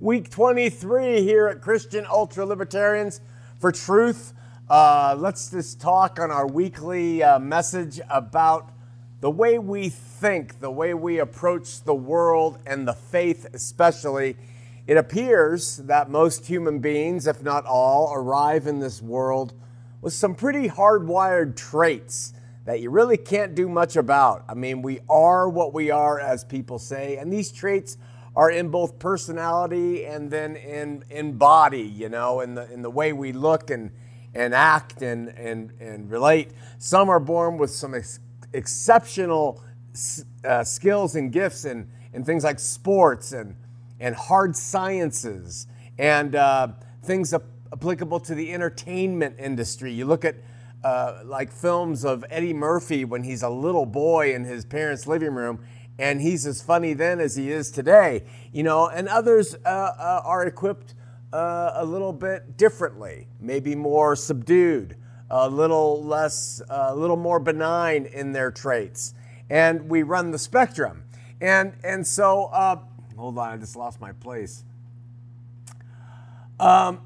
week 23 here at Christian Ultra Libertarians for Truth. Uh, let's just talk on our weekly uh, message about the way we think, the way we approach the world and the faith, especially. It appears that most human beings, if not all, arrive in this world with some pretty hardwired traits that you really can't do much about. I mean, we are what we are, as people say, and these traits are in both personality and then in in body, you know, in the in the way we look and and act and and and relate. Some are born with some ex- exceptional uh, skills and gifts and in things like sports and and hard sciences and uh, things ap- applicable to the entertainment industry. You look at uh, like films of Eddie Murphy when he's a little boy in his parents' living room and he's as funny then as he is today, you know, and others uh, uh, are equipped uh, a little bit differently, maybe more subdued, a little less, a little more benign in their traits. And we run the spectrum. And, and so, uh, hold on, I just lost my place. Um,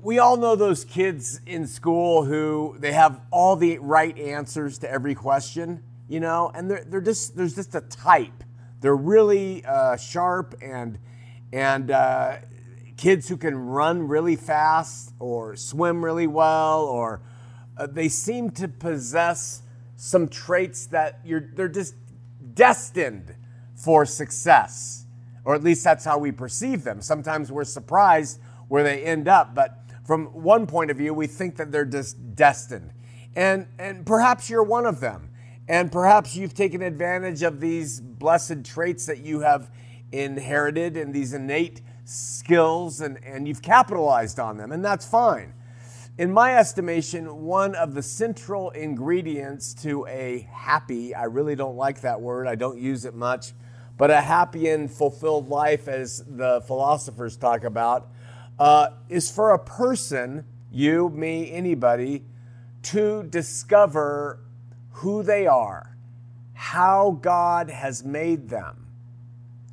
we all know those kids in school who they have all the right answers to every question you know, and they're, they're just there's just a type. They're really uh, sharp and and uh, kids who can run really fast or swim really well, or uh, they seem to possess some traits that you're they're just destined for success, or at least that's how we perceive them. Sometimes we're surprised where they end up, but from one point of view, we think that they're just destined, and and perhaps you're one of them. And perhaps you've taken advantage of these blessed traits that you have inherited and these innate skills, and, and you've capitalized on them, and that's fine. In my estimation, one of the central ingredients to a happy, I really don't like that word, I don't use it much, but a happy and fulfilled life, as the philosophers talk about, uh, is for a person, you, me, anybody, to discover who they are, how God has made them.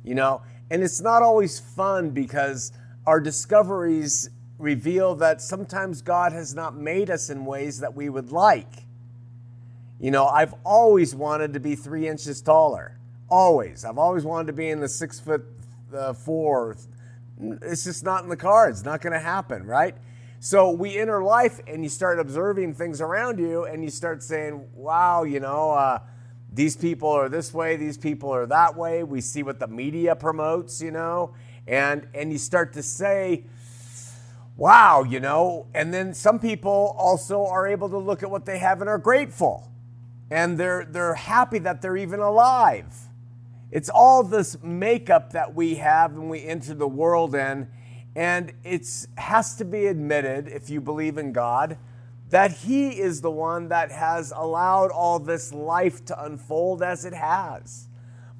You know, and it's not always fun because our discoveries reveal that sometimes God has not made us in ways that we would like. You know, I've always wanted to be three inches taller. Always. I've always wanted to be in the six foot uh, four. It's just not in the cards. Not going to happen, right? So we enter life and you start observing things around you and you start saying, wow, you know, uh, these people are this way, these people are that way. We see what the media promotes, you know, and, and you start to say, wow, you know, and then some people also are able to look at what they have and are grateful. And they're, they're happy that they're even alive. It's all this makeup that we have when we enter the world in and it has to be admitted, if you believe in God, that He is the one that has allowed all this life to unfold as it has.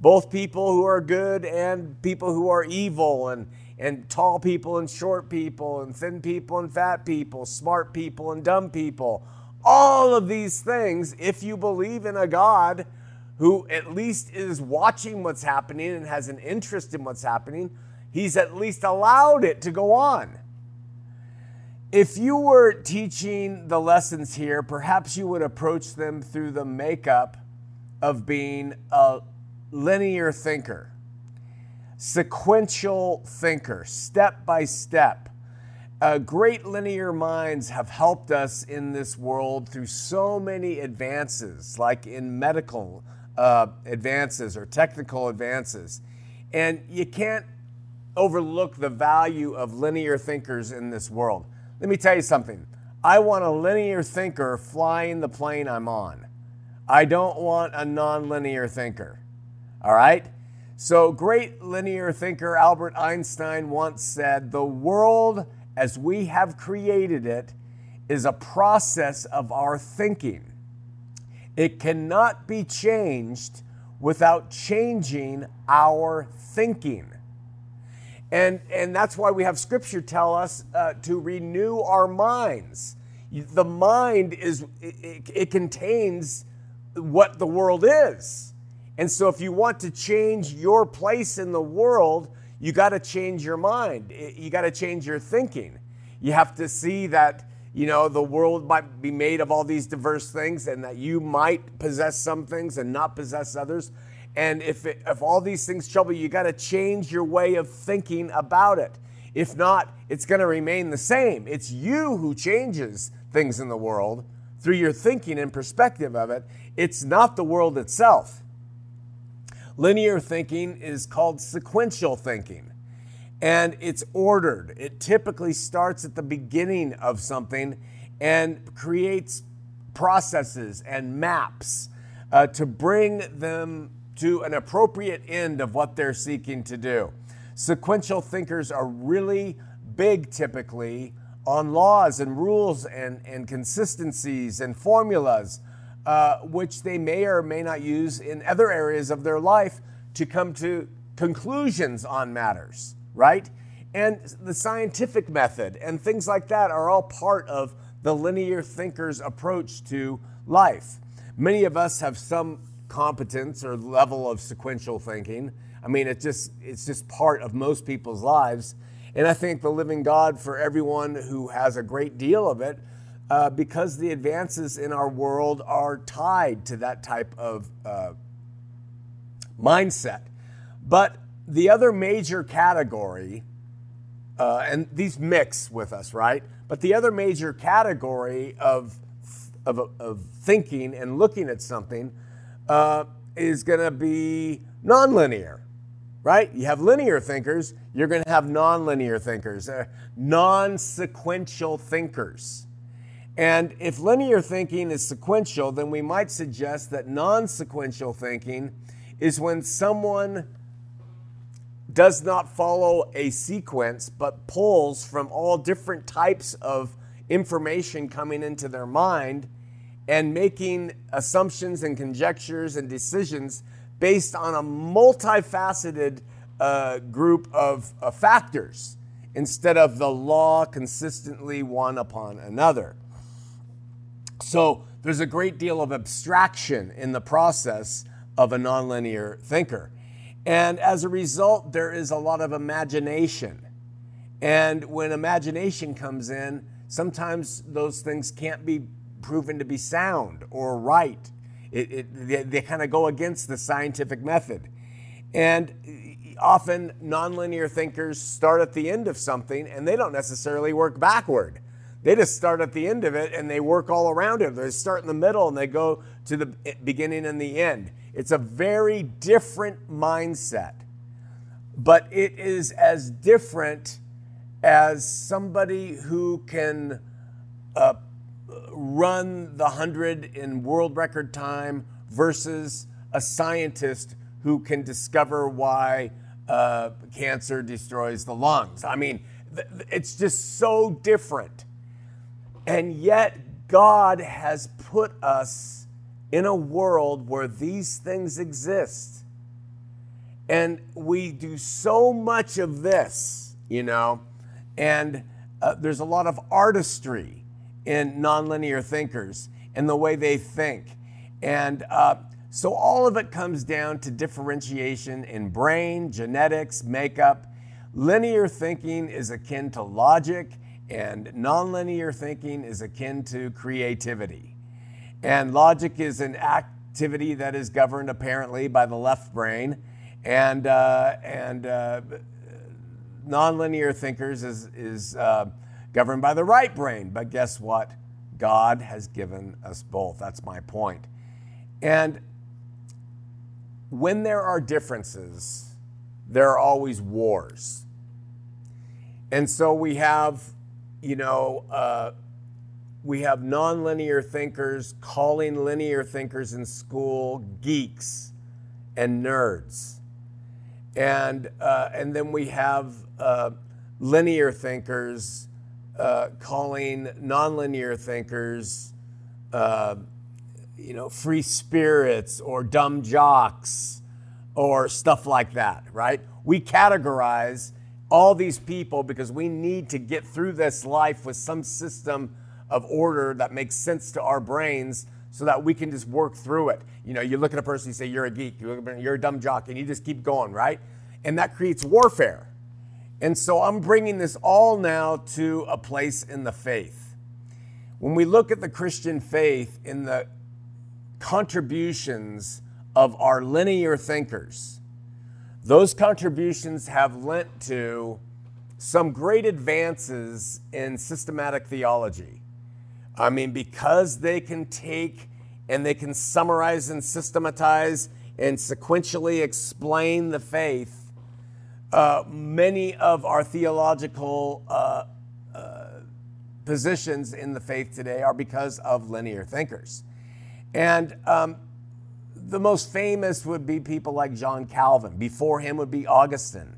Both people who are good and people who are evil, and, and tall people and short people, and thin people and fat people, smart people and dumb people. All of these things, if you believe in a God who at least is watching what's happening and has an interest in what's happening, He's at least allowed it to go on. If you were teaching the lessons here, perhaps you would approach them through the makeup of being a linear thinker, sequential thinker, step by step. Uh, great linear minds have helped us in this world through so many advances, like in medical uh, advances or technical advances. And you can't overlook the value of linear thinkers in this world. Let me tell you something. I want a linear thinker flying the plane I'm on. I don't want a nonlinear thinker. All right? So, great linear thinker Albert Einstein once said, The world as we have created it is a process of our thinking. It cannot be changed without changing our thinking. And, and that's why we have scripture tell us uh, to renew our minds. The mind is, it, it contains what the world is. And so if you want to change your place in the world, you got to change your mind. You got to change your thinking. You have to see that, you know, the world might be made of all these diverse things and that you might possess some things and not possess others. And if, it, if all these things trouble you, you got to change your way of thinking about it. If not, it's going to remain the same. It's you who changes things in the world through your thinking and perspective of it. It's not the world itself. Linear thinking is called sequential thinking, and it's ordered. It typically starts at the beginning of something and creates processes and maps uh, to bring them to an appropriate end of what they're seeking to do. Sequential thinkers are really big typically on laws and rules and, and consistencies and formulas, uh, which they may or may not use in other areas of their life to come to conclusions on matters, right? And the scientific method and things like that are all part of the linear thinker's approach to life. Many of us have some competence or level of sequential thinking. I mean, it just it's just part of most people's lives. And I think the living God for everyone who has a great deal of it uh, because the advances in our world are tied to that type of uh, mindset. But the other major category, uh, and these mix with us, right? But the other major category of, of, of thinking and looking at something uh, is going to be nonlinear right? You have linear thinkers, you're going to have nonlinear thinkers, uh, non sequential thinkers. And if linear thinking is sequential, then we might suggest that non sequential thinking is when someone does not follow a sequence but pulls from all different types of information coming into their mind and making assumptions and conjectures and decisions based on a multifaceted uh, group of uh, factors instead of the law consistently one upon another. So there's a great deal of abstraction in the process of a nonlinear thinker. And as a result, there is a lot of imagination. And when imagination comes in, sometimes those things can't be proven to be sound or right it, it, they, they kind of go against the scientific method. And often nonlinear thinkers start at the end of something and they don't necessarily work backward. They just start at the end of it and they work all around it. They start in the middle and they go to the beginning and the end. It's a very different mindset, but it is as different as somebody who can uh, run the 100 in world record time versus a scientist who can discover why uh, cancer destroys the lungs. I mean, it's just so different. And yet, God has put us in a world where these things exist. And we do so much of this, you know, and uh, there's a lot of artistry in nonlinear thinkers and the way they think. And uh, so all of it comes down to differentiation in brain, genetics, makeup. Linear thinking is akin to logic, and nonlinear thinking is akin to creativity. And logic is an activity that is governed apparently by the left brain, and uh, and uh, nonlinear thinkers is is uh, governed by the right brain. But guess what? God has given us both. That's my point. And when there are differences, there are always wars. And so we have, you know, uh, we have nonlinear thinkers calling linear thinkers in school geeks and nerds. And, uh, and then we have uh, linear thinkers uh, calling nonlinear thinkers, uh, you know, free spirits or dumb jocks or stuff like that, right? We categorize all these people because we need to get through this life with some system of order that makes sense to our brains so that we can just work through it. You know, you look at a person, you say, You're a geek, you're a dumb jock, and you just keep going, right? And that creates warfare And so I'm bringing this all now to a place in the faith. When we look at the Christian faith in the contributions of our linear thinkers, those contributions have lent to some great advances in systematic theology. I mean, because they can take and they can summarize and systematize and sequentially explain the faith, uh, many of our theological uh, uh, positions in the faith today are because of linear thinkers. And um, the most famous would be people like John Calvin. Before him would be Augustine.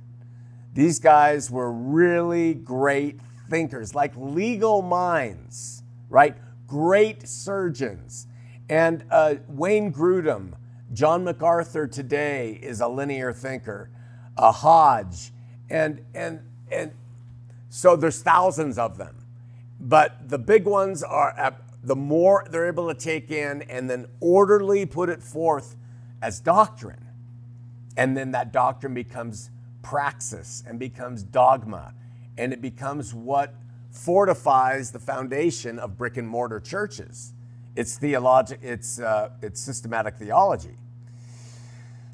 These guys were really great thinkers, like legal minds, right? Great surgeons. And uh, Wayne Grudem, John MacArthur today is a linear thinker, a Hodge, and and and so there's thousands of them, but the big ones are the more they're able to take in and then orderly put it forth as doctrine. And then that doctrine becomes praxis and becomes dogma. And it becomes what fortifies the foundation of brick and mortar churches. It's theologic, it's, uh, it's systematic theology.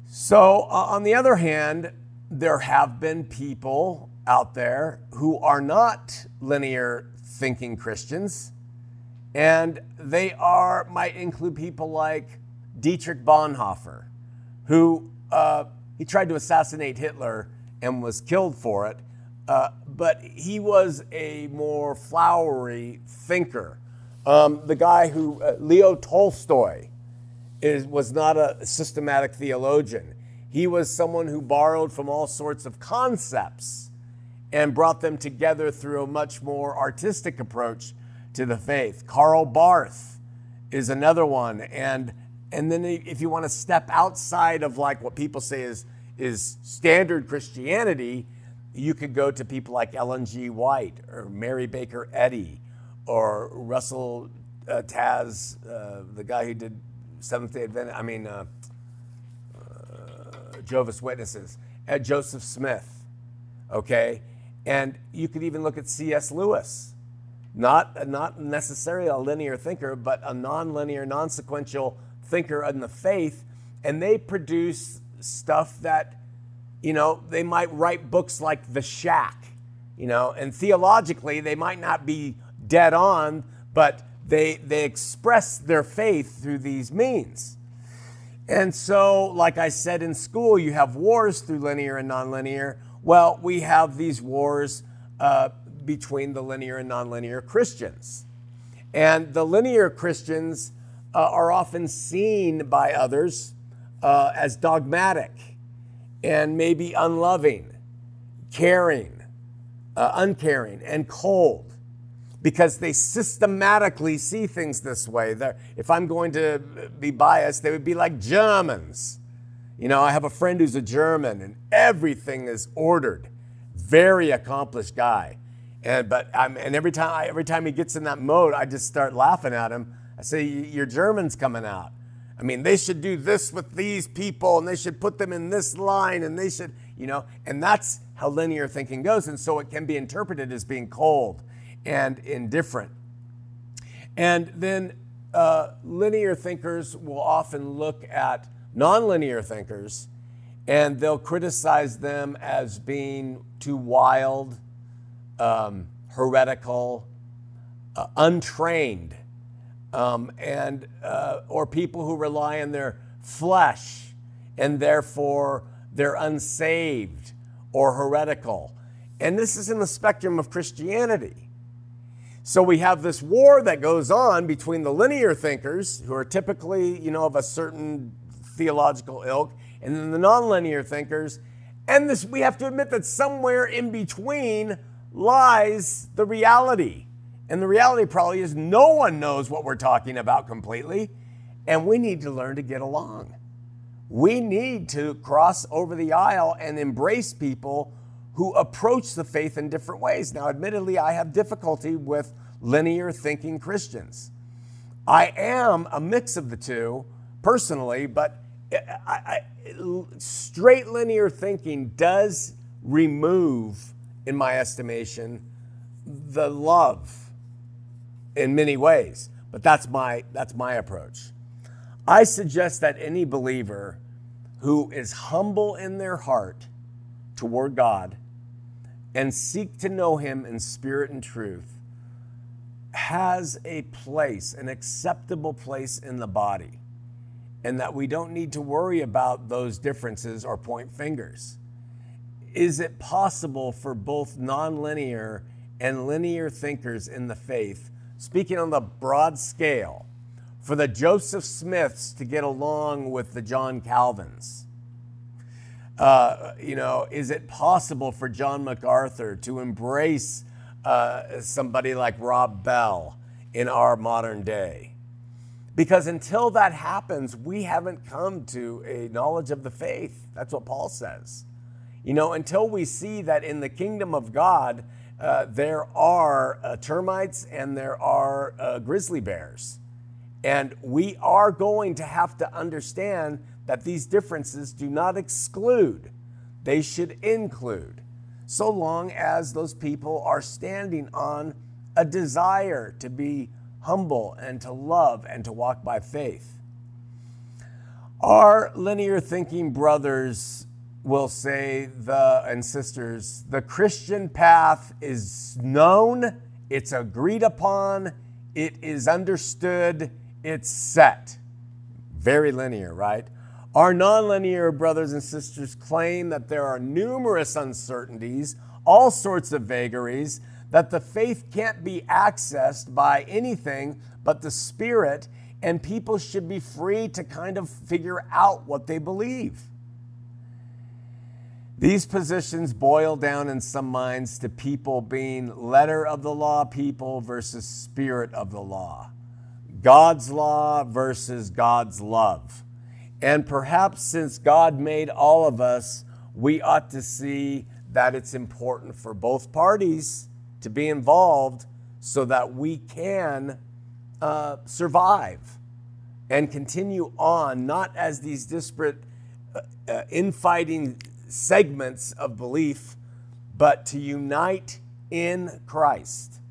So, uh, on the other hand, there have been people out there who are not linear thinking Christians and they are might include people like Dietrich Bonhoeffer, who uh, he tried to assassinate Hitler and was killed for it. Uh, but he was a more flowery thinker. Um, the guy who, uh, Leo Tolstoy, is, was not a systematic theologian. He was someone who borrowed from all sorts of concepts and brought them together through a much more artistic approach to the faith. Karl Barth is another one. And, and then if you want to step outside of like what people say is, is standard Christianity, you could go to people like Ellen G. White or Mary Baker Eddy or Russell uh, Taze, uh, the guy who did Seventh day Adventist, I mean, uh, Jehovah's Witnesses, at Joseph Smith, okay? And you could even look at C.S. Lewis not, not necessarily a linear thinker, but a non-linear, non-sequential thinker in the faith. And they produce stuff that, you know, they might write books like The Shack, you know, and theologically they might not be dead on, but they, they express their faith through these means. And so, like I said in school, you have wars through linear and nonlinear. Well, we have these wars uh, between the linear and nonlinear Christians. And the linear Christians uh, are often seen by others uh, as dogmatic and maybe unloving, caring, uh, uncaring, and cold because they systematically see things this way. They're, if I'm going to be biased, they would be like Germans. You know, I have a friend who's a German and everything is ordered. Very accomplished guy. And but I'm, and every time I, every time he gets in that mode, I just start laughing at him. I say, "Your German's coming out." I mean, they should do this with these people, and they should put them in this line, and they should, you know, and that's how linear thinking goes. And so it can be interpreted as being cold and indifferent. And then uh, linear thinkers will often look at nonlinear thinkers and they'll criticize them as being too wild, um, heretical, uh, untrained, um, and uh, or people who rely on their flesh and therefore they're unsaved or heretical. And this is in the spectrum of Christianity. So we have this war that goes on between the linear thinkers, who are typically, you know, of a certain theological ilk, and then the nonlinear thinkers. And this we have to admit that somewhere in between lies the reality. And the reality probably is no one knows what we're talking about completely, and we need to learn to get along. We need to cross over the aisle and embrace people who approach the faith in different ways. Now, admittedly, I have difficulty with linear thinking Christians. I am a mix of the two personally, but I, I, straight linear thinking does remove in my estimation, the love in many ways. But that's my that's my approach. I suggest that any believer who is humble in their heart toward God and seek to know him in spirit and truth has a place, an acceptable place in the body. And that we don't need to worry about those differences or point fingers. Is it possible for both nonlinear and linear thinkers in the faith, speaking on the broad scale, for the Joseph Smiths to get along with the John Calvins? Uh, you know, is it possible for John MacArthur to embrace uh, somebody like Rob Bell in our modern day? Because until that happens, we haven't come to a knowledge of the faith. That's what Paul says. You know, until we see that in the kingdom of God, uh, there are uh, termites and there are uh, grizzly bears. And we are going to have to understand that these differences do not exclude, they should include, so long as those people are standing on a desire to be humble and to love and to walk by faith. Our linear thinking brothers will say the and sisters the christian path is known it's agreed upon it is understood it's set very linear right our nonlinear brothers and sisters claim that there are numerous uncertainties all sorts of vagaries that the faith can't be accessed by anything but the spirit and people should be free to kind of figure out what they believe these positions boil down in some minds to people being letter of the law people versus spirit of the law, God's law versus God's love. And perhaps since God made all of us, we ought to see that it's important for both parties to be involved so that we can uh, survive and continue on, not as these disparate uh, uh, infighting segments of belief, but to unite in Christ,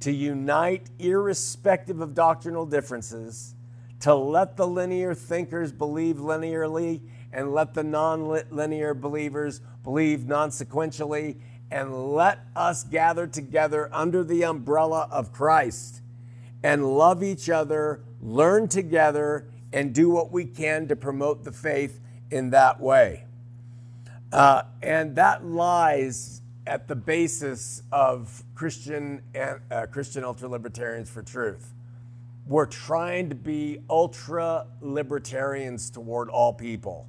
to unite irrespective of doctrinal differences, to let the linear thinkers believe linearly and let the non-linear believers believe non-sequentially and let us gather together under the umbrella of Christ and love each other, learn together, and do what we can to promote the faith in that way. Uh, and that lies at the basis of Christian uh, Christian ultra libertarians for truth. We're trying to be ultra libertarians toward all people.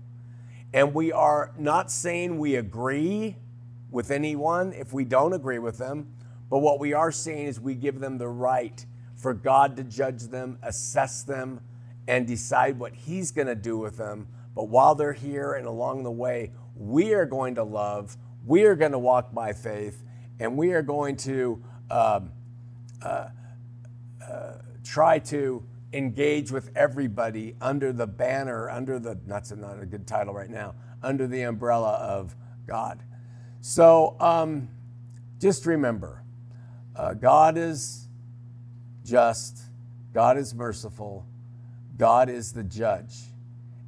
And we are not saying we agree with anyone if we don't agree with them, but what we are saying is we give them the right for God to judge them, assess them, and decide what He's going to do with them. But while they're here and along the way, we are going to love, we are going to walk by faith, and we are going to um, uh, uh, try to engage with everybody under the banner, under the, that's not a good title right now, under the umbrella of God. So um, just remember uh, God is just, God is merciful, God is the judge.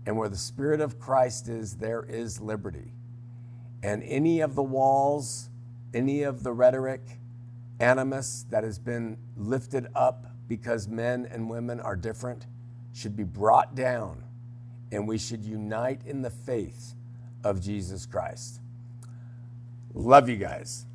And where the Spirit of Christ is, there is liberty. And any of the walls, any of the rhetoric, animus that has been lifted up because men and women are different should be brought down. And we should unite in the faith of Jesus Christ. Love you guys.